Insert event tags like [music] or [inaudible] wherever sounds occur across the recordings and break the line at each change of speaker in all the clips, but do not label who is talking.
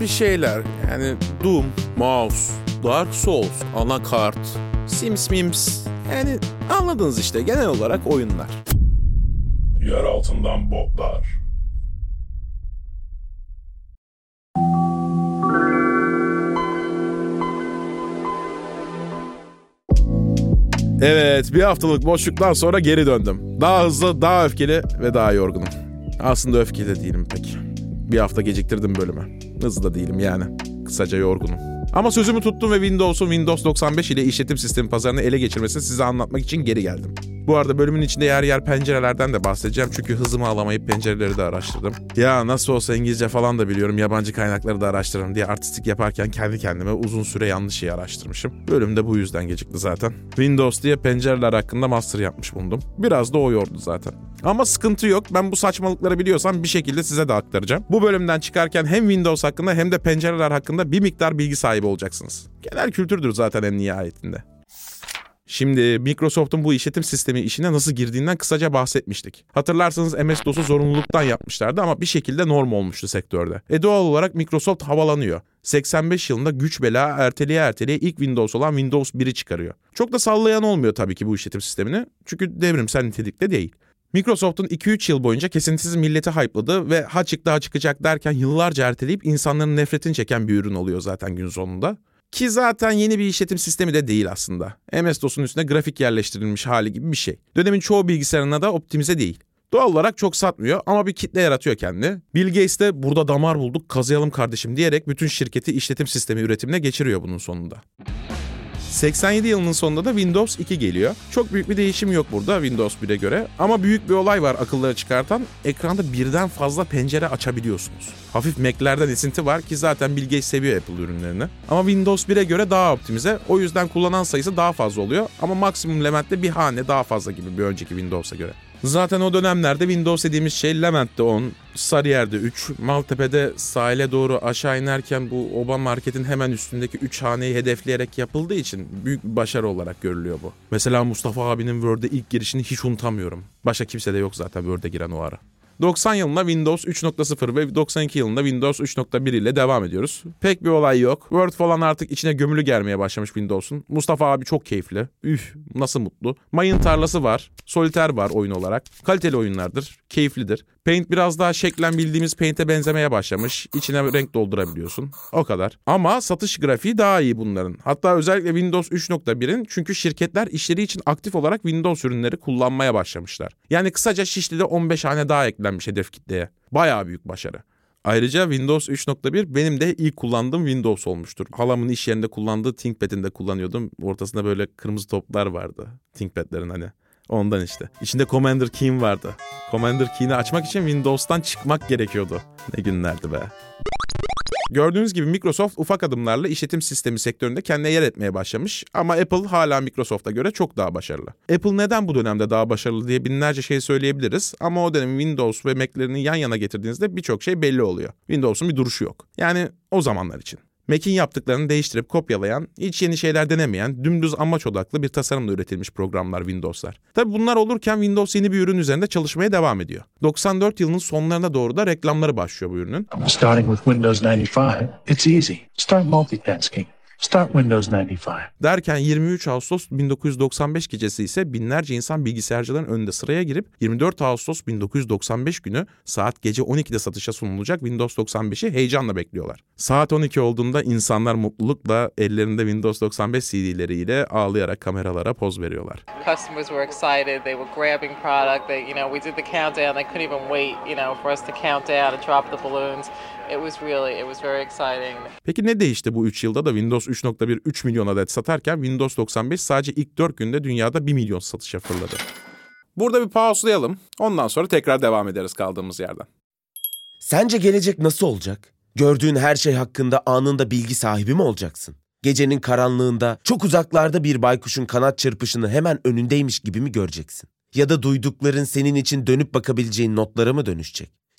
bir şeyler. Yani Doom, Mouse, Dark Souls, Anakart, Sims Mims. Yani anladınız işte genel olarak oyunlar.
Yer altından botlar.
Evet bir haftalık boşluktan sonra geri döndüm. Daha hızlı, daha öfkeli ve daha yorgunum. Aslında öfkeli de değilim pek. Bir hafta geciktirdim bölümü. Hızlı değilim yani. Kısaca yorgunum. Ama sözümü tuttum ve Windows'un Windows 95 ile işletim sistemi pazarını ele geçirmesini size anlatmak için geri geldim. Bu arada bölümün içinde yer yer pencerelerden de bahsedeceğim çünkü hızımı alamayıp pencereleri de araştırdım. Ya nasıl olsa İngilizce falan da biliyorum yabancı kaynakları da araştırırım diye artistik yaparken kendi kendime uzun süre yanlış şeyi araştırmışım. Bölüm de bu yüzden gecikti zaten. Windows diye pencereler hakkında master yapmış bulundum. Biraz da o yordu zaten. Ama sıkıntı yok. Ben bu saçmalıkları biliyorsam bir şekilde size de aktaracağım. Bu bölümden çıkarken hem Windows hakkında hem de pencereler hakkında bir miktar bilgi sahibi olacaksınız. Genel kültürdür zaten en nihayetinde. Şimdi Microsoft'un bu işletim sistemi işine nasıl girdiğinden kısaca bahsetmiştik. Hatırlarsanız MS-DOS'u zorunluluktan yapmışlardı ama bir şekilde norm olmuştu sektörde. E doğal olarak Microsoft havalanıyor. 85 yılında güç bela erteleye erteleye ilk Windows olan Windows 1'i çıkarıyor. Çok da sallayan olmuyor tabii ki bu işletim sistemini. Çünkü devrimsel nitelikte değil. Microsoft'un 2-3 yıl boyunca kesintisiz milleti hype'ladı ve ha çıktı ha çıkacak derken yıllarca erteleyip insanların nefretini çeken bir ürün oluyor zaten gün sonunda. Ki zaten yeni bir işletim sistemi de değil aslında. MS-DOS'un üstüne grafik yerleştirilmiş hali gibi bir şey. Dönemin çoğu bilgisayarına da optimize değil. Doğal olarak çok satmıyor ama bir kitle yaratıyor kendi. Bill Gates de burada damar bulduk kazıyalım kardeşim diyerek bütün şirketi işletim sistemi üretimine geçiriyor bunun sonunda. 87 yılının sonunda da Windows 2 geliyor. Çok büyük bir değişim yok burada Windows 1'e göre. Ama büyük bir olay var akılları çıkartan. Ekranda birden fazla pencere açabiliyorsunuz. Hafif Mac'lerden esinti var ki zaten Bill Gates seviyor Apple ürünlerini. Ama Windows 1'e göre daha optimize. O yüzden kullanan sayısı daha fazla oluyor. Ama maksimum Lement'te bir hane daha fazla gibi bir önceki Windows'a göre. Zaten o dönemlerde Windows dediğimiz şey Levent'te 10, Sarıyer'de 3, Maltepe'de sahile doğru aşağı inerken bu Oba Market'in hemen üstündeki 3 haneyi hedefleyerek yapıldığı için büyük bir başarı olarak görülüyor bu. Mesela Mustafa abinin Word'e ilk girişini hiç unutamıyorum. Başka kimse de yok zaten Word'e giren o ara. 90 yılında Windows 3.0 ve 92 yılında Windows 3.1 ile devam ediyoruz. Pek bir olay yok. Word falan artık içine gömülü germeye başlamış Windows'un. Mustafa abi çok keyifli. Üf nasıl mutlu. Mayın tarlası var. Solitaire var oyun olarak. Kaliteli oyunlardır. Keyiflidir. Paint biraz daha şeklen bildiğimiz Paint'e benzemeye başlamış. İçine renk doldurabiliyorsun. O kadar. Ama satış grafiği daha iyi bunların. Hatta özellikle Windows 3.1'in çünkü şirketler işleri için aktif olarak Windows ürünleri kullanmaya başlamışlar. Yani kısaca Şişli'de 15 hane daha eklenmiş hedef kitleye. Bayağı büyük başarı. Ayrıca Windows 3.1 benim de ilk kullandığım Windows olmuştur. Halamın iş yerinde kullandığı ThinkPad'ini de kullanıyordum. Ortasında böyle kırmızı toplar vardı ThinkPad'lerin hani. Ondan işte. İçinde Commander Key'im vardı. Commander Key'ini açmak için Windows'tan çıkmak gerekiyordu. Ne günlerdi be. Gördüğünüz gibi Microsoft ufak adımlarla işletim sistemi sektöründe kendine yer etmeye başlamış ama Apple hala Microsoft'a göre çok daha başarılı. Apple neden bu dönemde daha başarılı diye binlerce şey söyleyebiliriz ama o dönem Windows ve Mac'lerini yan yana getirdiğinizde birçok şey belli oluyor. Windows'un bir duruşu yok. Yani o zamanlar için. Mac'in yaptıklarını değiştirip kopyalayan, hiç yeni şeyler denemeyen, dümdüz amaç odaklı bir tasarımla üretilmiş programlar Windows'lar. Tabi bunlar olurken Windows yeni bir ürün üzerinde çalışmaya devam ediyor. 94 yılının sonlarına doğru da reklamları başlıyor bu ürünün.
Starting with Windows 95, it's easy. Start multitasking.
Start Windows 95.
Derken 23 Ağustos 1995 gecesi ise binlerce insan bilgisayarcıların önünde sıraya girip 24 Ağustos 1995 günü saat gece 12'de satışa sunulacak Windows 95'i heyecanla bekliyorlar. Saat 12 olduğunda insanlar mutlulukla ellerinde Windows 95 CD'leriyle ağlayarak kameralara poz veriyorlar.
customers were excited. They were grabbing product. They, you know, we did the countdown. They couldn't even wait, you know, for us to count down and drop the balloons. It was really, it was very exciting.
Peki ne değişti bu 3 yılda da Windows 3.1 3 milyon adet satarken Windows 95 sadece ilk 4 günde dünyada 1 milyon satışa fırladı? Burada bir pauslayalım. Ondan sonra tekrar devam ederiz kaldığımız yerden.
Sence gelecek nasıl olacak? Gördüğün her şey hakkında anında bilgi sahibi mi olacaksın? Gecenin karanlığında çok uzaklarda bir baykuşun kanat çırpışını hemen önündeymiş gibi mi göreceksin? Ya da duydukların senin için dönüp bakabileceğin notlara mı dönüşecek?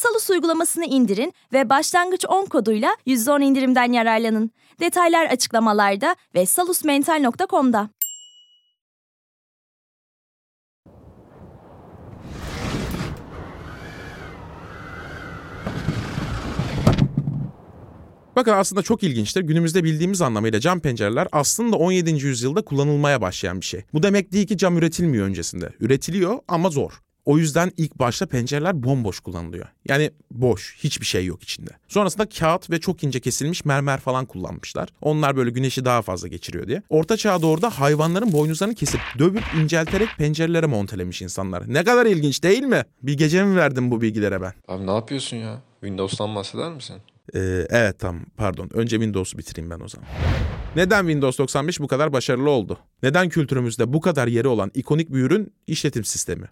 Salus uygulamasını indirin ve başlangıç 10 koduyla %10 indirimden yararlanın. Detaylar açıklamalarda ve salusmental.com'da.
Bakın aslında çok ilginçtir. Günümüzde bildiğimiz anlamıyla cam pencereler aslında 17. yüzyılda kullanılmaya başlayan bir şey. Bu demek değil ki cam üretilmiyor öncesinde. Üretiliyor ama zor. O yüzden ilk başta pencereler bomboş kullanılıyor. Yani boş, hiçbir şey yok içinde. Sonrasında kağıt ve çok ince kesilmiş mermer falan kullanmışlar. Onlar böyle güneşi daha fazla geçiriyor diye. Orta çağa doğru da hayvanların boynuzlarını kesip dövüp incelterek pencerelere montelemiş insanlar. Ne kadar ilginç değil mi? Bir gece mi verdim bu bilgilere ben?
Abi ne yapıyorsun ya? Windows'tan bahseder misin?
Ee, evet tamam pardon. Önce Windows'u bitireyim ben o zaman. Neden Windows 95 bu kadar başarılı oldu? Neden kültürümüzde bu kadar yeri olan ikonik bir ürün işletim sistemi?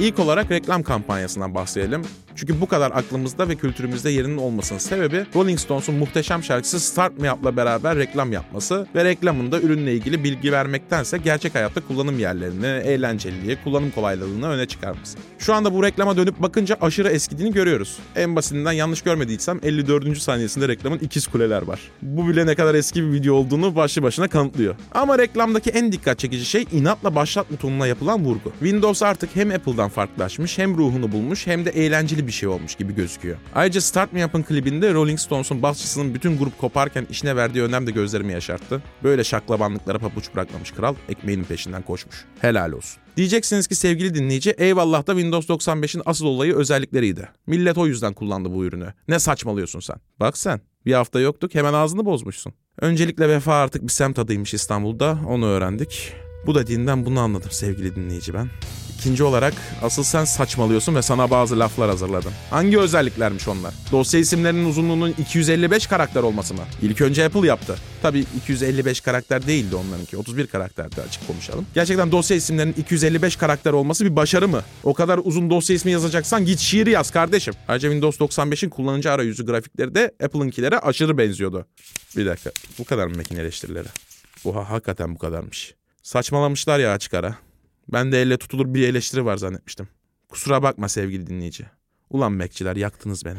İlk olarak reklam kampanyasından bahsedelim. Çünkü bu kadar aklımızda ve kültürümüzde yerinin olmasının sebebi Rolling Stones'un muhteşem şarkısı Start Me Up'la beraber reklam yapması ve reklamında ürünle ilgili bilgi vermektense gerçek hayatta kullanım yerlerini, eğlenceliliği, kullanım kolaylılığını öne çıkarması. Şu anda bu reklama dönüp bakınca aşırı eskidiğini görüyoruz. En basitinden yanlış görmediysem 54. saniyesinde reklamın ikiz kuleler var. Bu bile ne kadar eski bir video olduğunu başlı başına kanıtlıyor. Ama reklamdaki en dikkat çekici şey inatla başlat butonuna yapılan vurgu. Windows artık hem Apple'dan farklılaşmış hem ruhunu bulmuş hem de eğlenceli bir şey olmuş gibi gözüküyor. Ayrıca Start Me Up'ın klibinde Rolling Stones'un basçısının bütün grup koparken işine verdiği önem de gözlerimi yaşarttı. Böyle şaklabanlıklara pabuç bırakmamış kral ekmeğinin peşinden koşmuş. Helal olsun. Diyeceksiniz ki sevgili dinleyici eyvallah da Windows 95'in asıl olayı özellikleriydi. Millet o yüzden kullandı bu ürünü. Ne saçmalıyorsun sen? Bak sen bir hafta yoktuk hemen ağzını bozmuşsun. Öncelikle vefa artık bir semt adıymış İstanbul'da onu öğrendik. Bu dediğinden bunu anladım sevgili dinleyici ben. İkinci olarak asıl sen saçmalıyorsun ve sana bazı laflar hazırladım. Hangi özelliklermiş onlar? Dosya isimlerinin uzunluğunun 255 karakter olması mı? İlk önce Apple yaptı. Tabii 255 karakter değildi onlarınki. 31 karakterdi açık konuşalım. Gerçekten dosya isimlerinin 255 karakter olması bir başarı mı? O kadar uzun dosya ismi yazacaksan git şiir yaz kardeşim. Ayrıca Windows 95'in kullanıcı arayüzü grafikleri de Apple'ınkilere aşırı benziyordu. Bir dakika. Bu kadar mı Mac eleştirileri? Oha hakikaten bu kadarmış. Saçmalamışlar ya açık ara. Ben de elle tutulur bir eleştiri var zannetmiştim. Kusura bakma sevgili dinleyici. Ulan Mac'ciler yaktınız beni.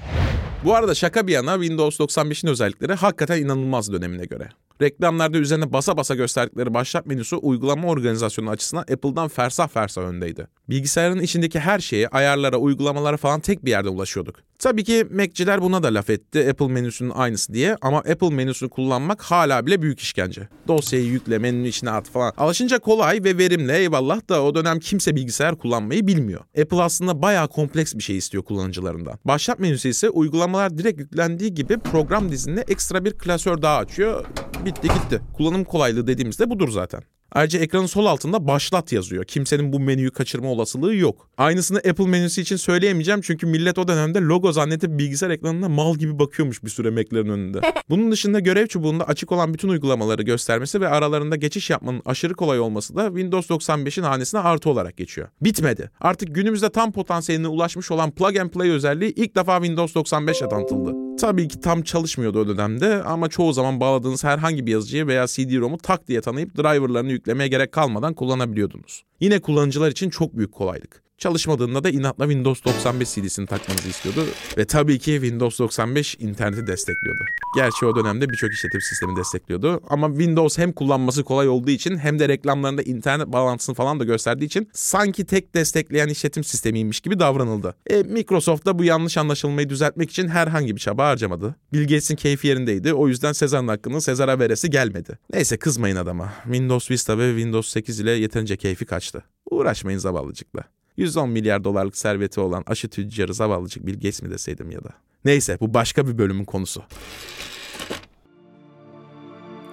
Bu arada şaka bir yana Windows 95'in özellikleri hakikaten inanılmaz dönemine göre. Reklamlarda üzerine basa basa gösterdikleri başlat menüsü uygulama organizasyonu açısından Apple'dan fersah fersah öndeydi. Bilgisayarın içindeki her şeye, ayarlara, uygulamalara falan tek bir yerde ulaşıyorduk. Tabii ki Mac'ciler buna da laf etti Apple menüsünün aynısı diye ama Apple menüsünü kullanmak hala bile büyük işkence. Dosyayı yükle, menünün içine at falan. Alışınca kolay ve verimli eyvallah da o dönem kimse bilgisayar kullanmayı bilmiyor. Apple aslında bayağı kompleks bir şey istiyor kullanıcılarından. Başlat menüsü ise uygulamalar direkt yüklendiği gibi program dizinde ekstra bir klasör daha açıyor. Bitti gitti. Kullanım kolaylığı dediğimizde budur zaten. Ayrıca ekranın sol altında başlat yazıyor. Kimsenin bu menüyü kaçırma olasılığı yok. Aynısını Apple menüsü için söyleyemeyeceğim çünkü millet o dönemde logo zannedip bilgisayar ekranına mal gibi bakıyormuş bir süre Mac'lerin önünde. [laughs] Bunun dışında görev çubuğunda açık olan bütün uygulamaları göstermesi ve aralarında geçiş yapmanın aşırı kolay olması da Windows 95'in hanesine artı olarak geçiyor. Bitmedi. Artık günümüzde tam potansiyeline ulaşmış olan Plug and Play özelliği ilk defa Windows 95'e tanıtıldı. Tabii ki tam çalışmıyordu o dönemde ama çoğu zaman bağladığınız herhangi bir yazıcıyı veya CD-ROM'u tak diye tanıyıp driverlarını yüklemeye gerek kalmadan kullanabiliyordunuz. Yine kullanıcılar için çok büyük kolaylık. Çalışmadığında da inatla Windows 95 CD'sini takmanızı istiyordu. Ve tabii ki Windows 95 interneti destekliyordu. Gerçi o dönemde birçok işletim sistemi destekliyordu. Ama Windows hem kullanması kolay olduğu için hem de reklamlarında internet bağlantısını falan da gösterdiği için sanki tek destekleyen işletim sistemiymiş gibi davranıldı. E, Microsoft da bu yanlış anlaşılmayı düzeltmek için herhangi bir çaba harcamadı. Bill Gates'in keyfi yerindeydi. O yüzden Sezar'ın hakkının Sezar'a veresi gelmedi. Neyse kızmayın adama. Windows Vista ve Windows 8 ile yeterince keyfi kaçtı. Uğraşmayın zavallıcıkla. 110 milyar dolarlık serveti olan aşı tüccarı zavallıcık Bill Gates mi deseydim ya da. Neyse bu başka bir bölümün konusu.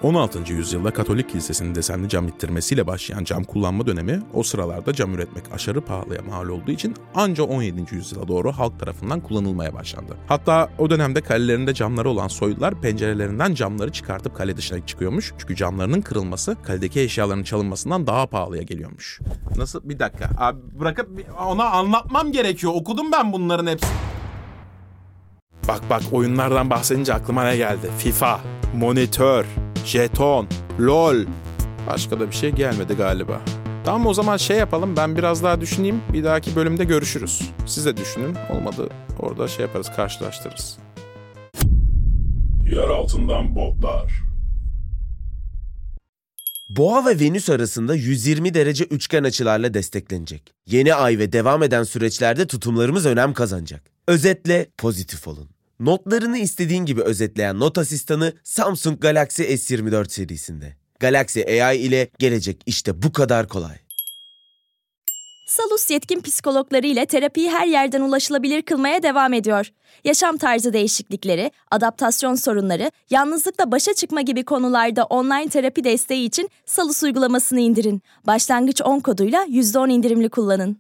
16. yüzyılda Katolik Kilisesi'nin desenli cam ittirmesiyle başlayan cam kullanma dönemi o sıralarda cam üretmek aşırı pahalıya mal olduğu için anca 17. yüzyıla doğru halk tarafından kullanılmaya başlandı. Hatta o dönemde kalelerinde camları olan soylular pencerelerinden camları çıkartıp kale dışına çıkıyormuş. Çünkü camlarının kırılması kaledeki eşyaların çalınmasından daha pahalıya geliyormuş. Nasıl? Bir dakika. Abi bırakıp ona anlatmam gerekiyor. Okudum ben bunların hepsini. Bak bak oyunlardan bahsedince aklıma ne geldi? FIFA, monitör, jeton, lol. Başka da bir şey gelmedi galiba. Tamam o zaman şey yapalım ben biraz daha düşüneyim. Bir dahaki bölümde görüşürüz. Siz de düşünün. Olmadı orada şey yaparız karşılaştırırız.
Yer altından botlar.
Boğa ve Venüs arasında 120 derece üçgen açılarla desteklenecek. Yeni ay ve devam eden süreçlerde tutumlarımız önem kazanacak. Özetle pozitif olun. Notlarını istediğin gibi özetleyen not asistanı Samsung Galaxy S24 serisinde. Galaxy AI ile gelecek işte bu kadar kolay.
Salus yetkin psikologları ile terapiyi her yerden ulaşılabilir kılmaya devam ediyor. Yaşam tarzı değişiklikleri, adaptasyon sorunları, yalnızlıkla başa çıkma gibi konularda online terapi desteği için Salus uygulamasını indirin. Başlangıç 10 koduyla %10 indirimli kullanın.